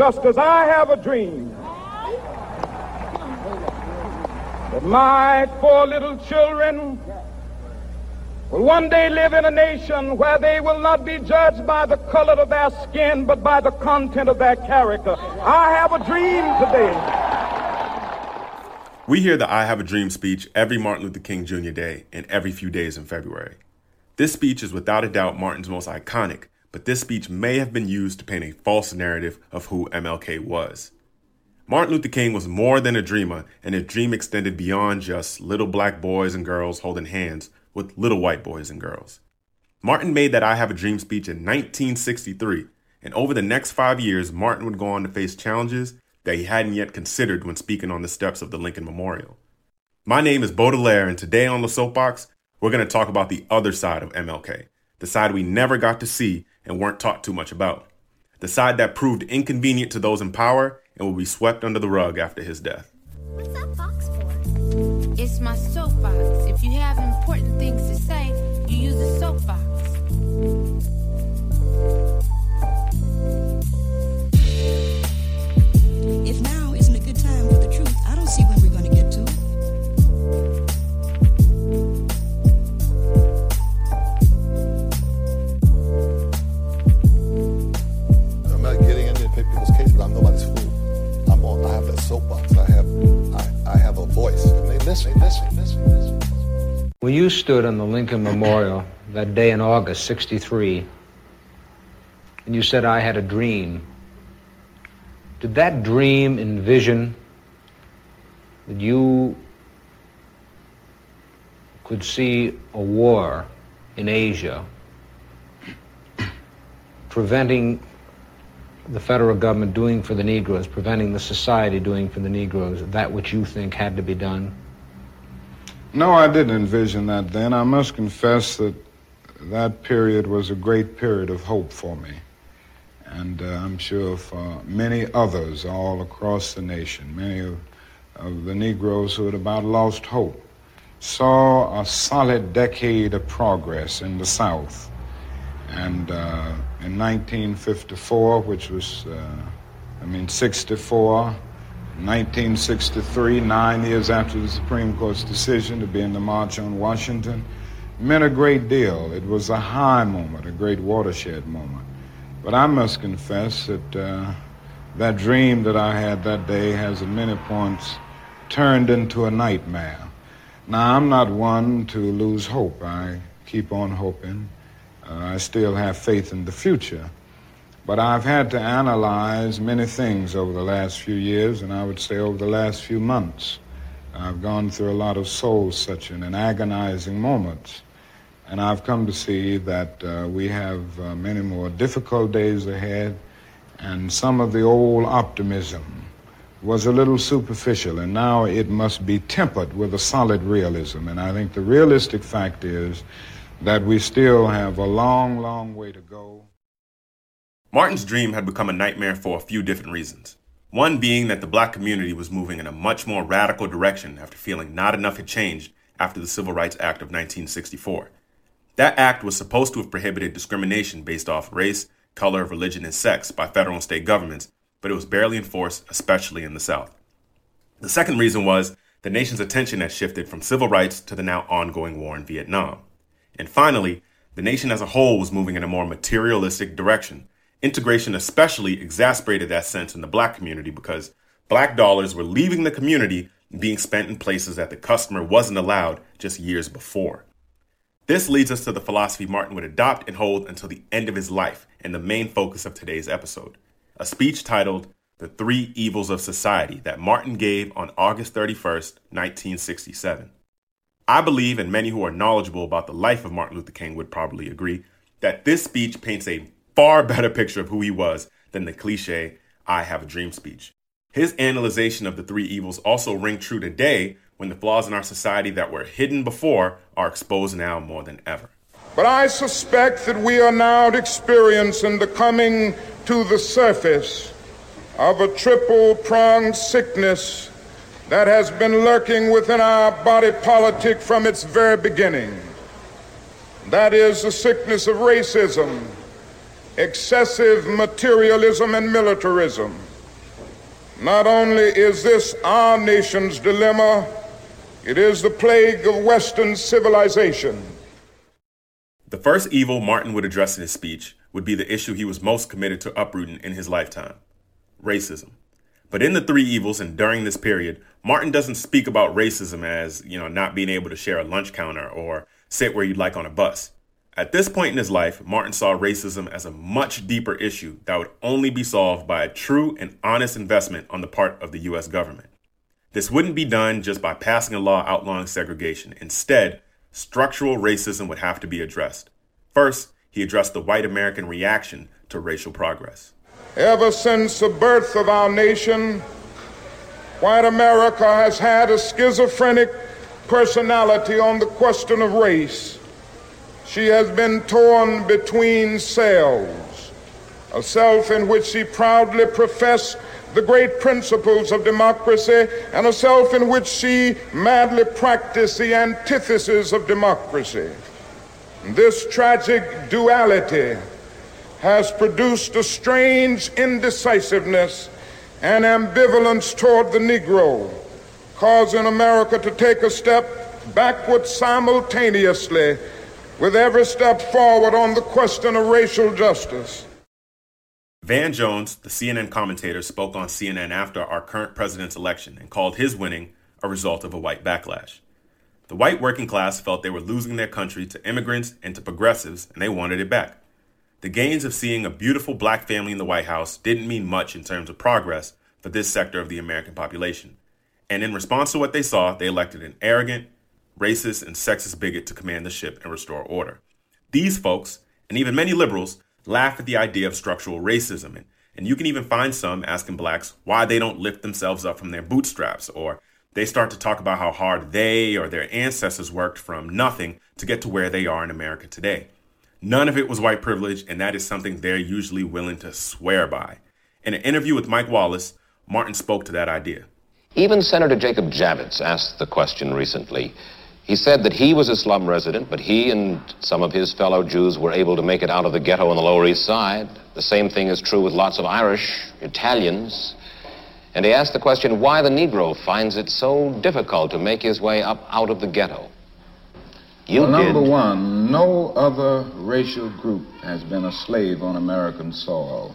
just as I have a dream that my four little children will one day live in a nation where they will not be judged by the color of their skin, but by the content of their character. I have a dream today. We hear the I Have a Dream speech every Martin Luther King Jr. Day and every few days in February. This speech is without a doubt Martin's most iconic, but this speech may have been used to paint a false narrative of who MLK was. Martin Luther King was more than a dreamer, and his dream extended beyond just little black boys and girls holding hands with little white boys and girls. Martin made that I Have a Dream speech in 1963, and over the next five years, Martin would go on to face challenges that he hadn't yet considered when speaking on the steps of the Lincoln Memorial. My name is Baudelaire, and today on the Soapbox, we're going to talk about the other side of MLK, the side we never got to see and weren't taught too much about, the side that proved inconvenient to those in power and will be swept under the rug after his death. What's that box for? It's my soapbox. If you have important things to say, you use a soapbox. Stood on the Lincoln Memorial that day in August 63, and you said, I had a dream, did that dream envision that you could see a war in Asia preventing the federal government doing for the Negroes, preventing the society doing for the Negroes that which you think had to be done? No, I didn't envision that then. I must confess that that period was a great period of hope for me. And uh, I'm sure for many others all across the nation, many of, of the Negroes who had about lost hope, saw a solid decade of progress in the South. And uh, in 1954, which was, uh, I mean, 64, 1963, nine years after the Supreme Court's decision to be in the March on Washington, meant a great deal. It was a high moment, a great watershed moment. But I must confess that uh, that dream that I had that day has at many points turned into a nightmare. Now, I'm not one to lose hope. I keep on hoping. Uh, I still have faith in the future. But I've had to analyze many things over the last few years, and I would say over the last few months. I've gone through a lot of soul searching and agonizing moments. And I've come to see that uh, we have uh, many more difficult days ahead, and some of the old optimism was a little superficial, and now it must be tempered with a solid realism. And I think the realistic fact is that we still have a long, long way to go. Martin's dream had become a nightmare for a few different reasons. One being that the black community was moving in a much more radical direction after feeling not enough had changed after the Civil Rights Act of 1964. That act was supposed to have prohibited discrimination based off race, color, religion, and sex by federal and state governments, but it was barely enforced, especially in the South. The second reason was the nation's attention had shifted from civil rights to the now ongoing war in Vietnam. And finally, the nation as a whole was moving in a more materialistic direction. Integration especially exacerbated that sense in the black community because black dollars were leaving the community being spent in places that the customer wasn't allowed just years before. This leads us to the philosophy Martin would adopt and hold until the end of his life and the main focus of today's episode a speech titled The Three Evils of Society that Martin gave on August 31st, 1967. I believe, and many who are knowledgeable about the life of Martin Luther King would probably agree, that this speech paints a far better picture of who he was than the cliche, I have a dream speech. His analyzation of the three evils also ring true today when the flaws in our society that were hidden before are exposed now more than ever. But I suspect that we are now experiencing the coming to the surface of a triple pronged sickness that has been lurking within our body politic from its very beginning. That is the sickness of racism, excessive materialism, and militarism. Not only is this our nation's dilemma, it is the plague of Western civilization. The first evil Martin would address in his speech would be the issue he was most committed to uprooting in his lifetime racism. But in the three evils and during this period, Martin doesn't speak about racism as, you know, not being able to share a lunch counter or sit where you'd like on a bus. At this point in his life, Martin saw racism as a much deeper issue that would only be solved by a true and honest investment on the part of the US government. This wouldn't be done just by passing a law outlawing segregation. Instead, structural racism would have to be addressed. First, he addressed the white American reaction to racial progress. Ever since the birth of our nation, white America has had a schizophrenic personality on the question of race. She has been torn between selves, a self in which she proudly professed the great principles of democracy, and a self in which she madly practiced the antithesis of democracy. This tragic duality has produced a strange indecisiveness and ambivalence toward the Negro, causing America to take a step backward simultaneously with every step forward on the question of racial justice. Van Jones, the CNN commentator, spoke on CNN after our current president's election and called his winning a result of a white backlash. The white working class felt they were losing their country to immigrants and to progressives, and they wanted it back. The gains of seeing a beautiful black family in the White House didn't mean much in terms of progress for this sector of the American population. And in response to what they saw, they elected an arrogant, racist, and sexist bigot to command the ship and restore order. These folks, and even many liberals, laugh at the idea of structural racism. And, and you can even find some asking blacks why they don't lift themselves up from their bootstraps, or they start to talk about how hard they or their ancestors worked from nothing to get to where they are in America today. None of it was white privilege, and that is something they're usually willing to swear by. In an interview with Mike Wallace, Martin spoke to that idea. Even Senator Jacob Javits asked the question recently he said that he was a slum resident, but he and some of his fellow Jews were able to make it out of the ghetto on the Lower East Side. The same thing is true with lots of Irish, Italians. And he asked the question why the Negro finds it so difficult to make his way up out of the ghetto. You well, number one, no other racial group has been a slave on American soil.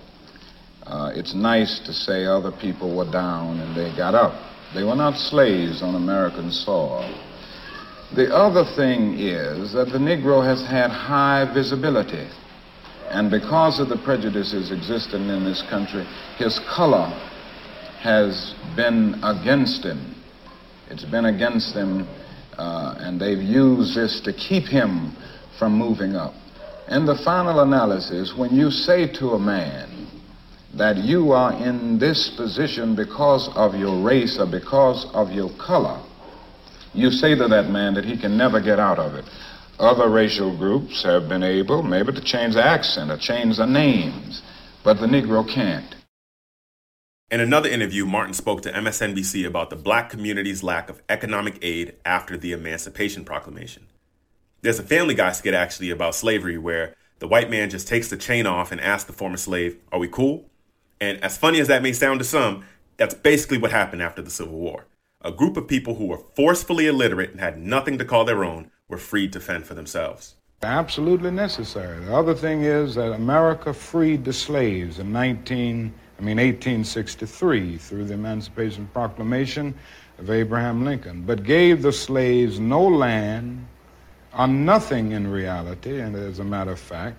Uh, it's nice to say other people were down and they got up. They were not slaves on American soil. The other thing is that the Negro has had high visibility. And because of the prejudices existing in this country, his color has been against him. It's been against him, uh, and they've used this to keep him from moving up. In the final analysis, when you say to a man that you are in this position because of your race or because of your color, you say to that man that he can never get out of it. Other racial groups have been able maybe to change the accent or change the names, but the Negro can't. In another interview, Martin spoke to MSNBC about the black community's lack of economic aid after the Emancipation Proclamation. There's a Family Guy skit actually about slavery where the white man just takes the chain off and asks the former slave, Are we cool? And as funny as that may sound to some, that's basically what happened after the Civil War a group of people who were forcefully illiterate and had nothing to call their own were freed to fend for themselves. Absolutely necessary. The other thing is that America freed the slaves in 19, I mean 1863 through the Emancipation Proclamation of Abraham Lincoln, but gave the slaves no land or nothing in reality, and as a matter of fact,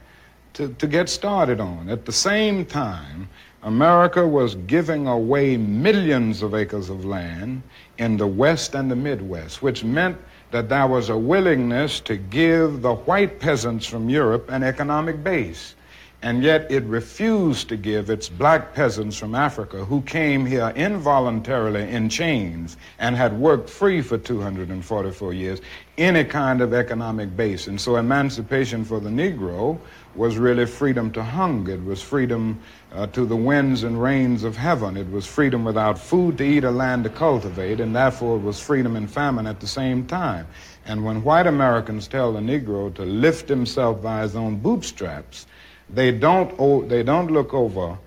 to, to get started on. At the same time, America was giving away millions of acres of land in the West and the Midwest, which meant that there was a willingness to give the white peasants from Europe an economic base. And yet it refused to give its black peasants from Africa who came here involuntarily in chains and had worked free for 244 years any kind of economic base. And so emancipation for the Negro was really freedom to hunger. It was freedom uh, to the winds and rains of heaven. It was freedom without food to eat or land to cultivate, and therefore it was freedom and famine at the same time. And when white Americans tell the Negro to lift himself by his own bootstraps, they don't, they don't look over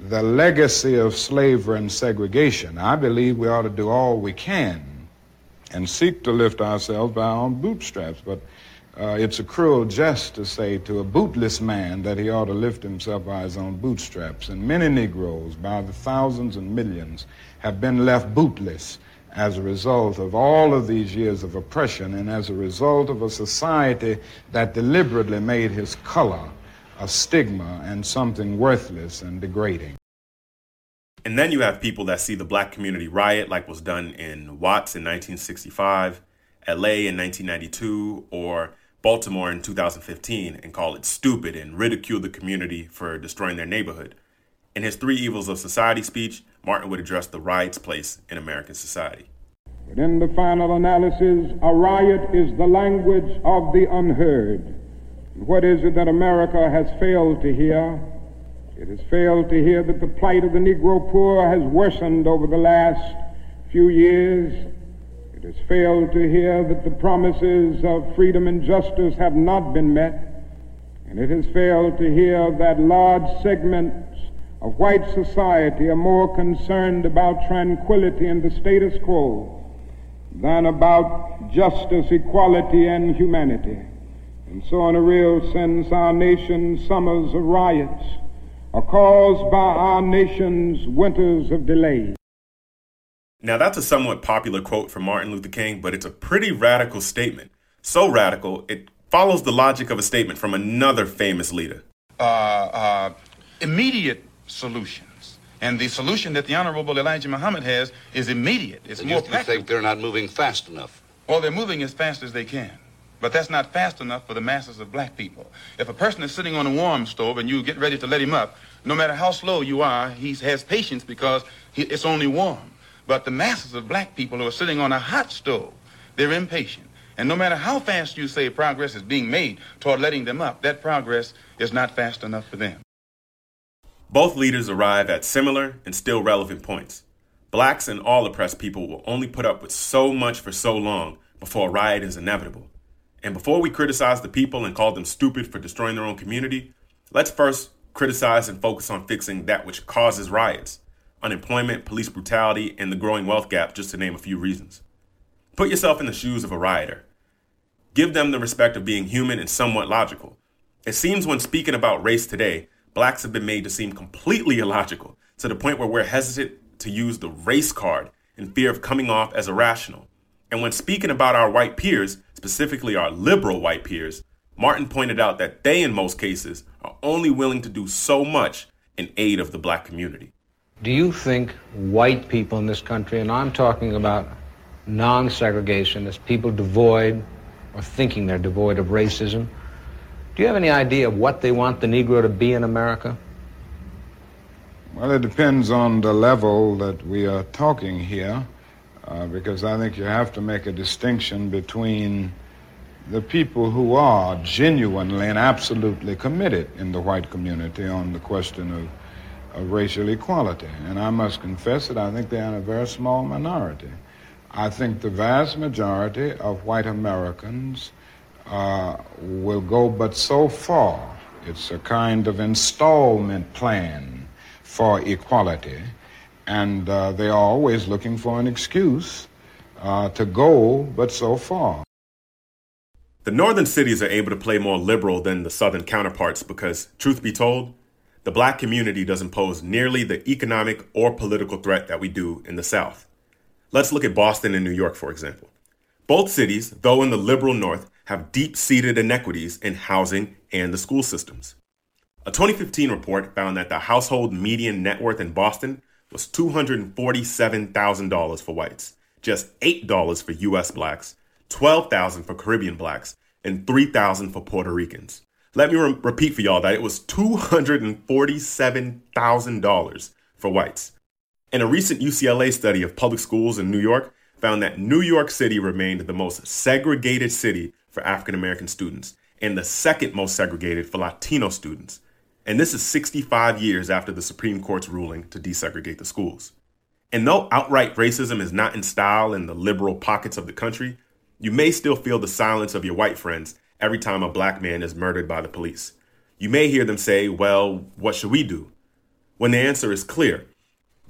the legacy of slavery and segregation, I believe we ought to do all we can and seek to lift ourselves by our own bootstraps. But uh, it's a cruel jest to say to a bootless man that he ought to lift himself by his own bootstraps. And many Negroes, by the thousands and millions, have been left bootless as a result of all of these years of oppression and as a result of a society that deliberately made his color a stigma and something worthless and degrading. And then you have people that see the black community riot, like was done in Watts in 1965, LA in 1992, or Baltimore in 2015, and call it stupid and ridicule the community for destroying their neighborhood. In his Three Evils of Society speech, Martin would address the riot's place in American society. But in the final analysis, a riot is the language of the unheard. What is it that America has failed to hear? It has failed to hear that the plight of the Negro poor has worsened over the last few years. It has failed to hear that the promises of freedom and justice have not been met. And it has failed to hear that large segments of white society are more concerned about tranquility and the status quo than about justice, equality, and humanity. And so, in a real sense, our nation's summers of riots are caused by our nation's winters of delay. Now, that's a somewhat popular quote from Martin Luther King, but it's a pretty radical statement. So radical, it follows the logic of a statement from another famous leader. Uh, uh, immediate solutions. And the solution that the Honorable Elijah Muhammad has is immediate. It's and more you practical. think they're not moving fast enough? Well, they're moving as fast as they can. But that's not fast enough for the masses of black people. If a person is sitting on a warm stove and you get ready to let him up, no matter how slow you are, he has patience because he, it's only warm. But the masses of black people who are sitting on a hot stove, they're impatient. And no matter how fast you say progress is being made toward letting them up, that progress is not fast enough for them. Both leaders arrive at similar and still relevant points. Blacks and all oppressed people will only put up with so much for so long before a riot is inevitable. And before we criticize the people and call them stupid for destroying their own community, let's first criticize and focus on fixing that which causes riots unemployment, police brutality, and the growing wealth gap, just to name a few reasons. Put yourself in the shoes of a rioter. Give them the respect of being human and somewhat logical. It seems when speaking about race today, blacks have been made to seem completely illogical to the point where we're hesitant to use the race card in fear of coming off as irrational. And when speaking about our white peers, specifically our liberal white peers, Martin pointed out that they, in most cases, are only willing to do so much in aid of the black community. Do you think white people in this country, and I'm talking about non segregationists, people devoid or thinking they're devoid of racism, do you have any idea of what they want the Negro to be in America? Well, it depends on the level that we are talking here, uh, because I think you have to make a distinction between the people who are genuinely and absolutely committed in the white community on the question of, of racial equality. And I must confess that I think they're in a very small minority. I think the vast majority of white Americans uh, will go but so far. It's a kind of installment plan for equality, and uh, they are always looking for an excuse uh, to go but so far. The northern cities are able to play more liberal than the southern counterparts because, truth be told, the black community doesn't pose nearly the economic or political threat that we do in the South. Let's look at Boston and New York, for example. Both cities, though in the liberal north, have deep seated inequities in housing and the school systems. A 2015 report found that the household median net worth in Boston was $247,000 for whites, just $8 for US blacks, 12,000 for Caribbean blacks, and 3,000 for Puerto Ricans. Let me re- repeat for y'all that it was $247,000 for whites. And a recent UCLA study of public schools in New York found that New York City remained the most segregated city for African American students and the second most segregated for Latino students. And this is 65 years after the Supreme Court's ruling to desegregate the schools. And though outright racism is not in style in the liberal pockets of the country, you may still feel the silence of your white friends every time a black man is murdered by the police. You may hear them say, Well, what should we do? when the answer is clear.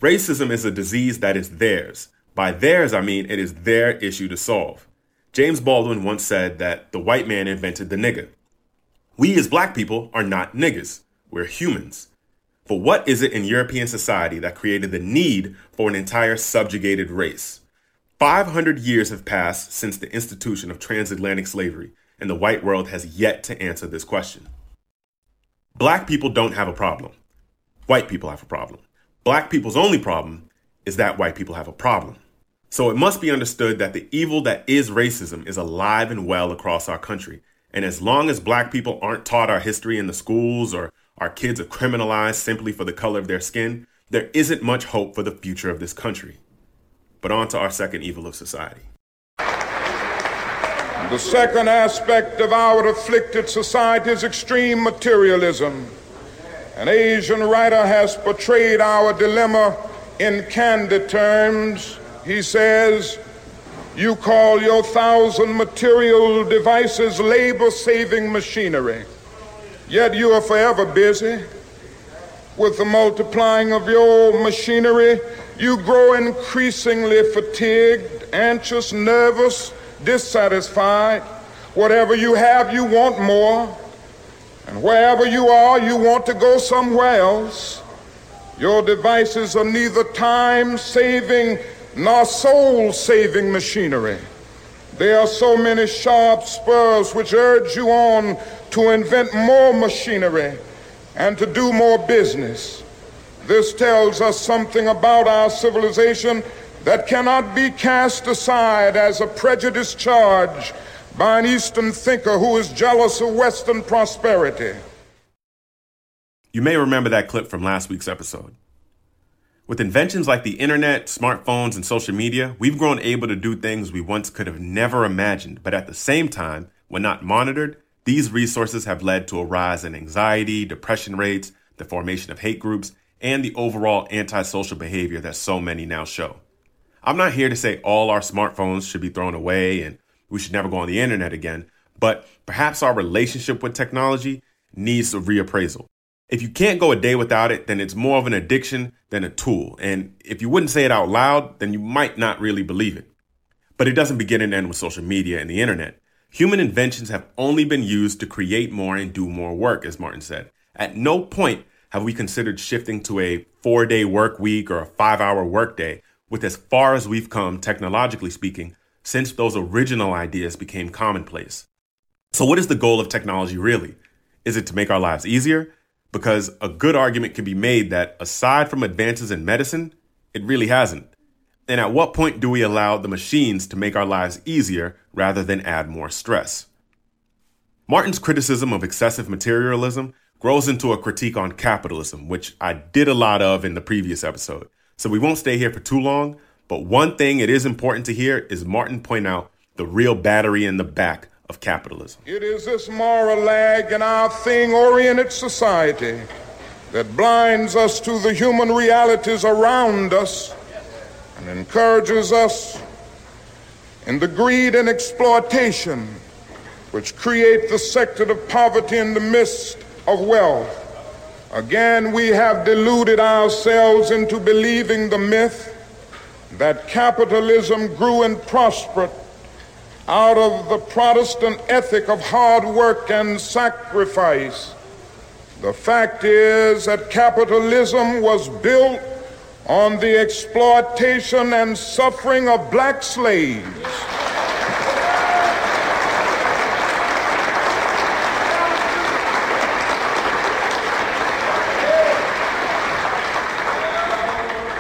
Racism is a disease that is theirs. By theirs, I mean it is their issue to solve. James Baldwin once said that the white man invented the nigger. We as black people are not niggers, we're humans. But what is it in European society that created the need for an entire subjugated race? 500 years have passed since the institution of transatlantic slavery, and the white world has yet to answer this question. Black people don't have a problem. White people have a problem. Black people's only problem is that white people have a problem. So it must be understood that the evil that is racism is alive and well across our country. And as long as black people aren't taught our history in the schools or our kids are criminalized simply for the color of their skin, there isn't much hope for the future of this country. But on to our second evil of society. The second aspect of our afflicted society is extreme materialism. An Asian writer has portrayed our dilemma in candid terms. He says, You call your thousand material devices labor saving machinery, yet you are forever busy with the multiplying of your machinery. You grow increasingly fatigued, anxious, nervous, dissatisfied. Whatever you have, you want more. And wherever you are, you want to go somewhere else. Your devices are neither time saving nor soul saving machinery. There are so many sharp spurs which urge you on to invent more machinery and to do more business. This tells us something about our civilization that cannot be cast aside as a prejudiced charge by an Eastern thinker who is jealous of Western prosperity. You may remember that clip from last week's episode. With inventions like the internet, smartphones, and social media, we've grown able to do things we once could have never imagined. But at the same time, when not monitored, these resources have led to a rise in anxiety, depression rates, the formation of hate groups, and the overall antisocial behavior that so many now show. I'm not here to say all our smartphones should be thrown away and we should never go on the internet again, but perhaps our relationship with technology needs a reappraisal. If you can't go a day without it, then it's more of an addiction than a tool. And if you wouldn't say it out loud, then you might not really believe it. But it doesn't begin and end with social media and the internet. Human inventions have only been used to create more and do more work, as Martin said. At no point have we considered shifting to a four day work week or a five hour workday with as far as we've come, technologically speaking, since those original ideas became commonplace. So, what is the goal of technology really? Is it to make our lives easier? Because a good argument can be made that aside from advances in medicine, it really hasn't. And at what point do we allow the machines to make our lives easier rather than add more stress? Martin's criticism of excessive materialism grows into a critique on capitalism, which I did a lot of in the previous episode. So we won't stay here for too long. But one thing it is important to hear is Martin point out the real battery in the back of capitalism. It is this moral lag in our thing oriented society that blinds us to the human realities around us and encourages us in the greed and exploitation which create the sector of poverty in the midst of wealth. Again, we have deluded ourselves into believing the myth that capitalism grew and prospered out of the Protestant ethic of hard work and sacrifice. The fact is that capitalism was built on the exploitation and suffering of black slaves.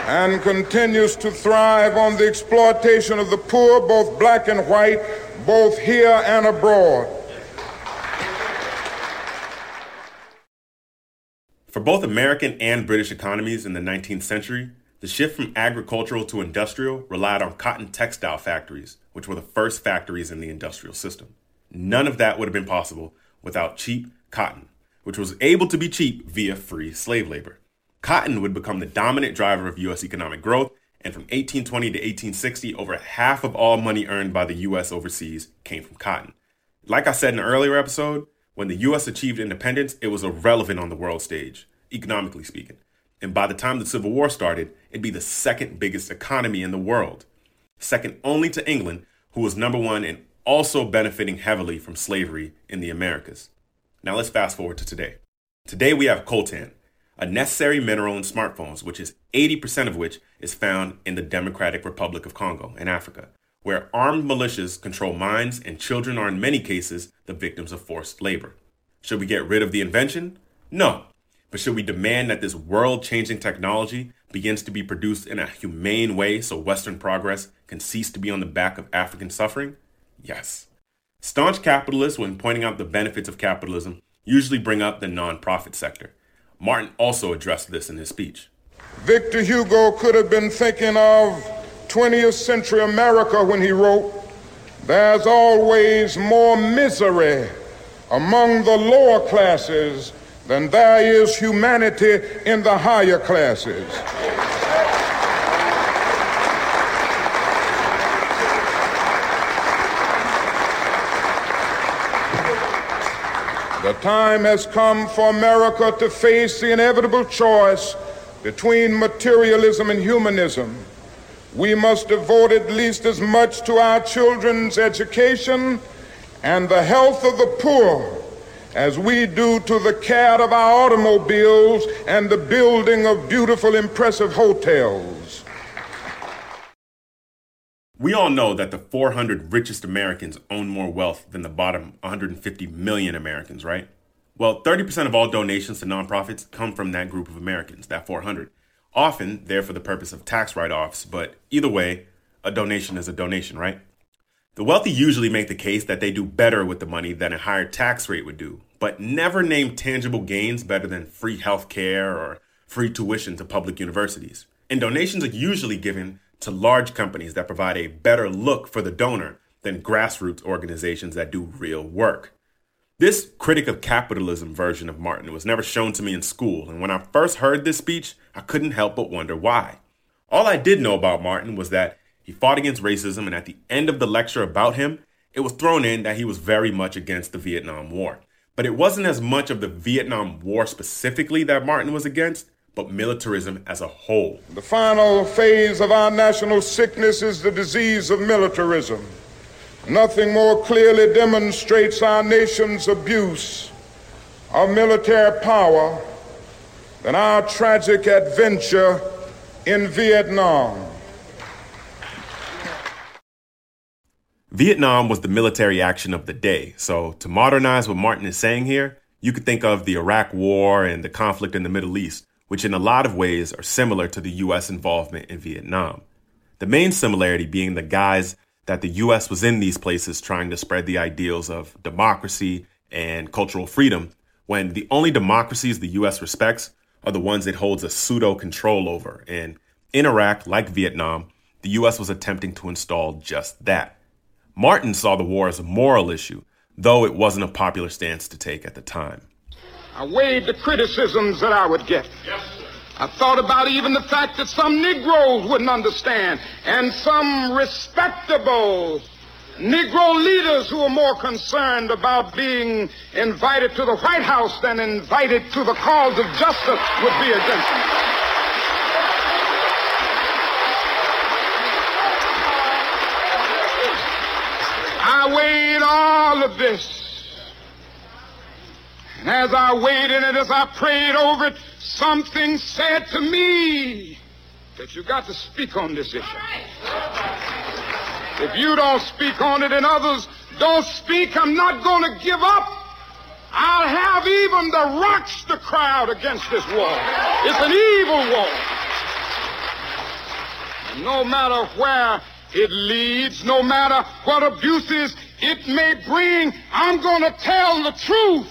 and continues to thrive on the exploitation of the poor, both black and white, both here and abroad. For both American and British economies in the 19th century, the shift from agricultural to industrial relied on cotton textile factories, which were the first factories in the industrial system. None of that would have been possible without cheap cotton, which was able to be cheap via free slave labor. Cotton would become the dominant driver of U.S. economic growth, and from 1820 to 1860, over half of all money earned by the U.S. overseas came from cotton. Like I said in an earlier episode, when the U.S. achieved independence, it was irrelevant on the world stage, economically speaking. And by the time the Civil War started, it'd be the second biggest economy in the world, second only to England, who was number one and also benefiting heavily from slavery in the Americas. Now let's fast forward to today. Today we have coltan, a necessary mineral in smartphones, which is 80% of which is found in the Democratic Republic of Congo in Africa, where armed militias control mines and children are in many cases the victims of forced labor. Should we get rid of the invention? No. But should we demand that this world changing technology begins to be produced in a humane way so Western progress can cease to be on the back of African suffering? Yes. Staunch capitalists, when pointing out the benefits of capitalism, usually bring up the nonprofit sector. Martin also addressed this in his speech. Victor Hugo could have been thinking of 20th century America when he wrote, There's always more misery among the lower classes than there is humanity in the higher classes. The time has come for America to face the inevitable choice between materialism and humanism. We must devote at least as much to our children's education and the health of the poor as we do to the care of our automobiles and the building of beautiful, impressive hotels. We all know that the 400 richest Americans own more wealth than the bottom 150 million Americans, right? Well, 30% of all donations to nonprofits come from that group of Americans, that 400. Often, they're for the purpose of tax write offs, but either way, a donation is a donation, right? The wealthy usually make the case that they do better with the money than a higher tax rate would do, but never name tangible gains better than free health care or free tuition to public universities. And donations are usually given to large companies that provide a better look for the donor than grassroots organizations that do real work. This critic of capitalism version of Martin was never shown to me in school, and when I first heard this speech, I couldn't help but wonder why. All I did know about Martin was that he fought against racism, and at the end of the lecture about him, it was thrown in that he was very much against the Vietnam War. But it wasn't as much of the Vietnam War specifically that Martin was against, but militarism as a whole. The final phase of our national sickness is the disease of militarism. Nothing more clearly demonstrates our nation's abuse of military power than our tragic adventure in Vietnam. Vietnam was the military action of the day, so to modernize what Martin is saying here, you could think of the Iraq War and the conflict in the Middle East, which in a lot of ways are similar to the U.S. involvement in Vietnam. The main similarity being the guise that the U.S. was in these places trying to spread the ideals of democracy and cultural freedom, when the only democracies the U.S. respects are the ones it holds a pseudo control over. And in Iraq, like Vietnam, the U.S. was attempting to install just that. Martin saw the war as a moral issue, though it wasn't a popular stance to take at the time. I weighed the criticisms that I would get. I thought about even the fact that some Negroes wouldn't understand, and some respectable Negro leaders who were more concerned about being invited to the White House than invited to the cause of justice would be against me. I weighed all of this. And as I in it, as I prayed over it, something said to me that you got to speak on this issue. If you don't speak on it and others don't speak, I'm not going to give up. I'll have even the rocks to cry out against this war. It's an evil war. And no matter where it leads, no matter what abuses it may bring, I'm going to tell the truth.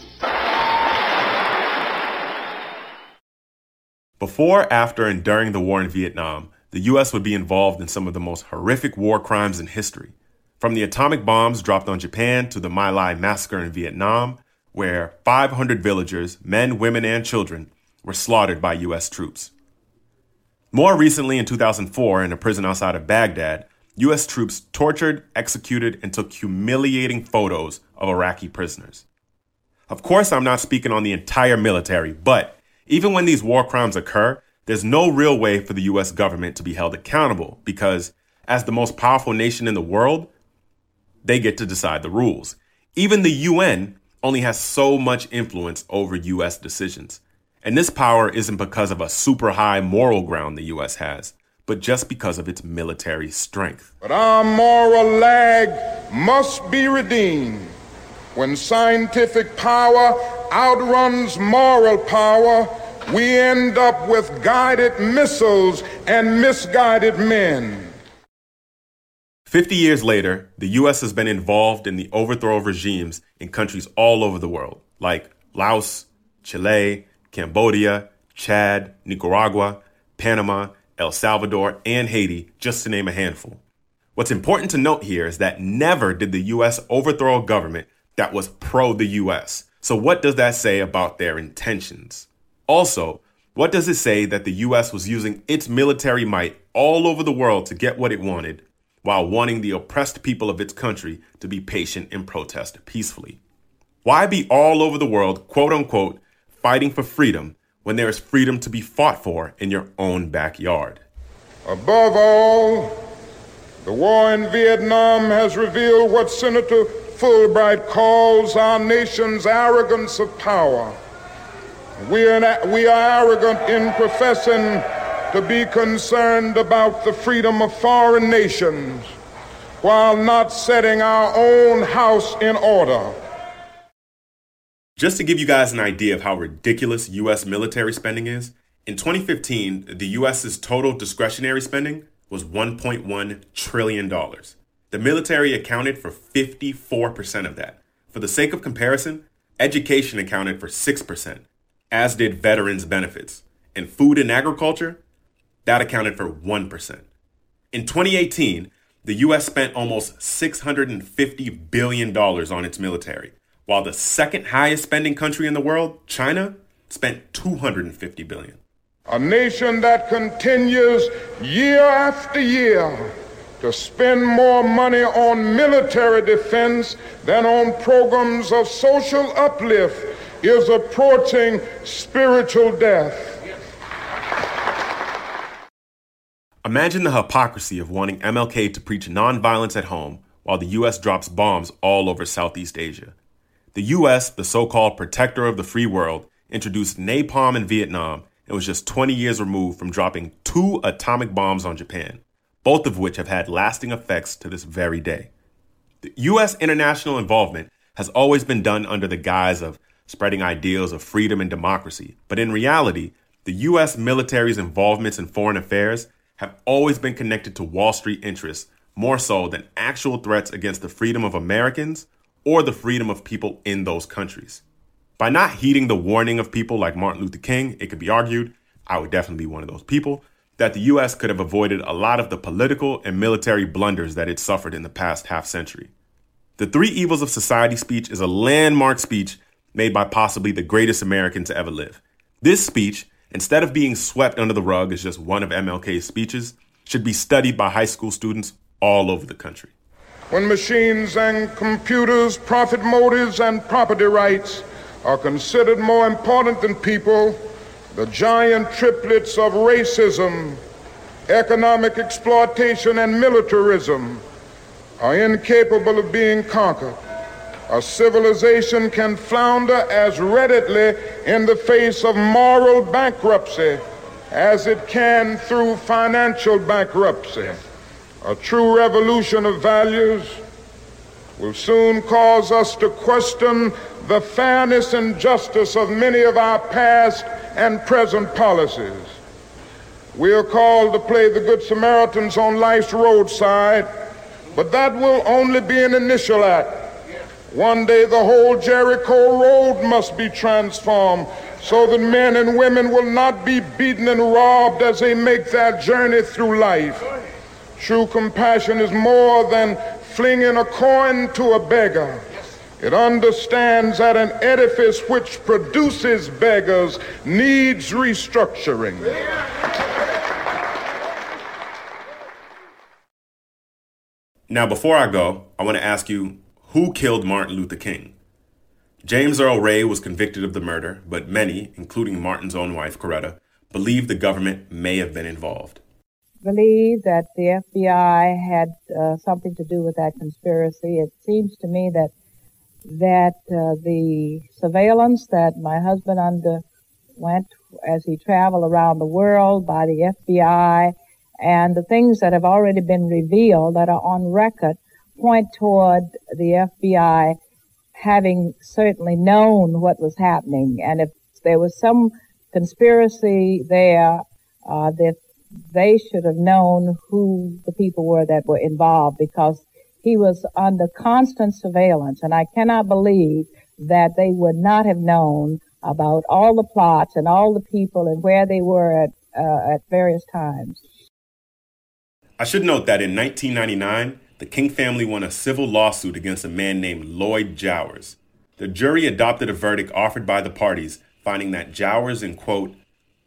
Before, after, and during the war in Vietnam, the U.S. would be involved in some of the most horrific war crimes in history. From the atomic bombs dropped on Japan to the My Lai massacre in Vietnam, where 500 villagers, men, women, and children, were slaughtered by U.S. troops. More recently, in 2004, in a prison outside of Baghdad, U.S. troops tortured, executed, and took humiliating photos of Iraqi prisoners. Of course, I'm not speaking on the entire military, but even when these war crimes occur, there's no real way for the US government to be held accountable because, as the most powerful nation in the world, they get to decide the rules. Even the UN only has so much influence over US decisions. And this power isn't because of a super high moral ground the US has, but just because of its military strength. But our moral lag must be redeemed when scientific power outruns moral power. We end up with guided missiles and misguided men. 50 years later, the US has been involved in the overthrow of regimes in countries all over the world, like Laos, Chile, Cambodia, Chad, Nicaragua, Panama, El Salvador, and Haiti, just to name a handful. What's important to note here is that never did the US overthrow a government that was pro the US. So, what does that say about their intentions? Also, what does it say that the US was using its military might all over the world to get what it wanted, while wanting the oppressed people of its country to be patient and protest peacefully? Why be all over the world, quote unquote, fighting for freedom when there is freedom to be fought for in your own backyard? Above all, the war in Vietnam has revealed what Senator Fulbright calls our nation's arrogance of power. We are, we are arrogant in professing to be concerned about the freedom of foreign nations while not setting our own house in order. Just to give you guys an idea of how ridiculous U.S. military spending is, in 2015, the U.S.'s total discretionary spending was $1.1 trillion. The military accounted for 54% of that. For the sake of comparison, education accounted for 6%, as did veterans' benefits. And food and agriculture, that accounted for 1%. In 2018, the U.S. spent almost $650 billion on its military, while the second highest spending country in the world, China, spent 250 billion. A nation that continues year after year to spend more money on military defense than on programs of social uplift is approaching spiritual death. Imagine the hypocrisy of wanting MLK to preach nonviolence at home while the U.S. drops bombs all over Southeast Asia. The U.S., the so called protector of the free world, introduced napalm in Vietnam and was just 20 years removed from dropping two atomic bombs on Japan, both of which have had lasting effects to this very day. The U.S. international involvement has always been done under the guise of spreading ideals of freedom and democracy, but in reality, the U.S. military's involvements in foreign affairs have always been connected to Wall Street interests more so than actual threats against the freedom of Americans or the freedom of people in those countries. By not heeding the warning of people like Martin Luther King, it could be argued, I would definitely be one of those people, that the US could have avoided a lot of the political and military blunders that it suffered in the past half century. The Three Evils of Society speech is a landmark speech made by possibly the greatest American to ever live. This speech, instead of being swept under the rug as just one of MLK's speeches, should be studied by high school students all over the country. When machines and computers, profit motives, and property rights are considered more important than people, the giant triplets of racism, economic exploitation, and militarism are incapable of being conquered. A civilization can flounder as readily in the face of moral bankruptcy as it can through financial bankruptcy. A true revolution of values will soon cause us to question the fairness and justice of many of our past and present policies. We are called to play the Good Samaritans on life's roadside, but that will only be an initial act. One day the whole Jericho road must be transformed so that men and women will not be beaten and robbed as they make their journey through life. True compassion is more than flinging a coin to a beggar. It understands that an edifice which produces beggars needs restructuring. Now, before I go, I want to ask you who killed Martin Luther King? James Earl Ray was convicted of the murder, but many, including Martin's own wife, Coretta, believe the government may have been involved. Believe that the FBI had uh, something to do with that conspiracy. It seems to me that that uh, the surveillance that my husband underwent as he traveled around the world by the FBI and the things that have already been revealed that are on record point toward the FBI having certainly known what was happening. And if there was some conspiracy there, uh, that they should have known who the people were that were involved because he was under constant surveillance. And I cannot believe that they would not have known about all the plots and all the people and where they were at, uh, at various times. I should note that in 1999, the King family won a civil lawsuit against a man named Lloyd Jowers. The jury adopted a verdict offered by the parties, finding that Jowers and, quote,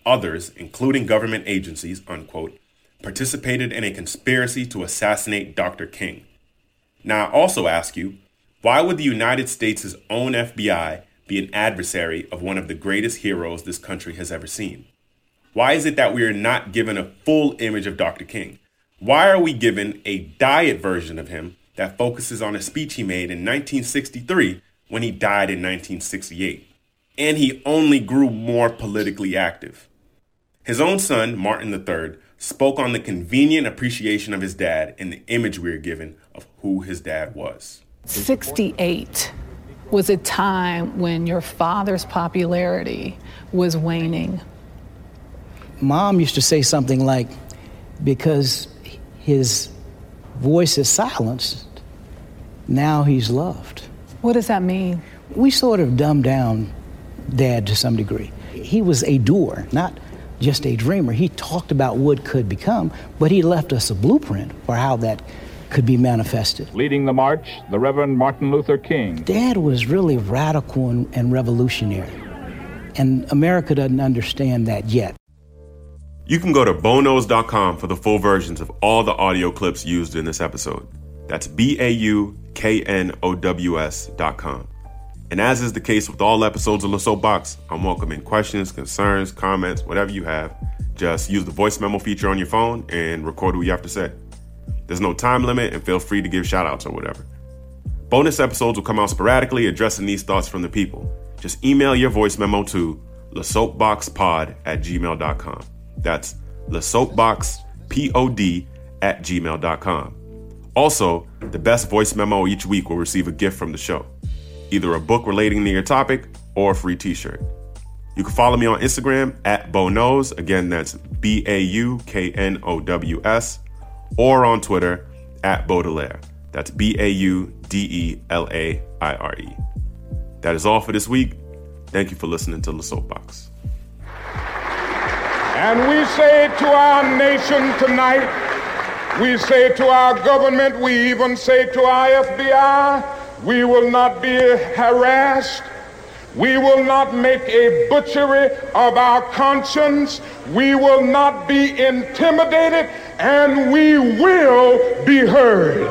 others, including government agencies, unquote, participated in a conspiracy to assassinate Dr. King. Now, I also ask you, why would the United States' own FBI be an adversary of one of the greatest heroes this country has ever seen? Why is it that we are not given a full image of Dr. King? Why are we given a diet version of him that focuses on a speech he made in 1963 when he died in 1968? And he only grew more politically active. His own son, Martin III, spoke on the convenient appreciation of his dad and the image we are given of who his dad was. 68 was a time when your father's popularity was waning. Mom used to say something like, because his voice is silenced, now he's loved. What does that mean? We sort of dumbed down dad to some degree. He was a doer, not just a dreamer. He talked about what could become, but he left us a blueprint for how that could be manifested. Leading the march, the Reverend Martin Luther King. Dad was really radical and, and revolutionary, and America doesn't understand that yet. You can go to bauknows.com for the full versions of all the audio clips used in this episode. That's B A U K N O W S.com. And as is the case with all episodes of the Soapbox, I'm welcoming questions, concerns, comments, whatever you have. Just use the voice memo feature on your phone and record what you have to say. There's no time limit, and feel free to give shout outs or whatever. Bonus episodes will come out sporadically addressing these thoughts from the people. Just email your voice memo to thesoapboxpod at gmail.com. That's thesoapboxpod at gmail.com. Also, the best voice memo each week will receive a gift from the show either a book relating to your topic or a free t shirt. You can follow me on Instagram at Bauknows. Again, that's B A U K N O W S. Or on Twitter at Baudelaire. That's B A U D E L A I R E. That is all for this week. Thank you for listening to The Soapbox. And we say to our nation tonight, we say to our government, we even say to our FBI, we will not be harassed. We will not make a butchery of our conscience. We will not be intimidated, and we will be heard.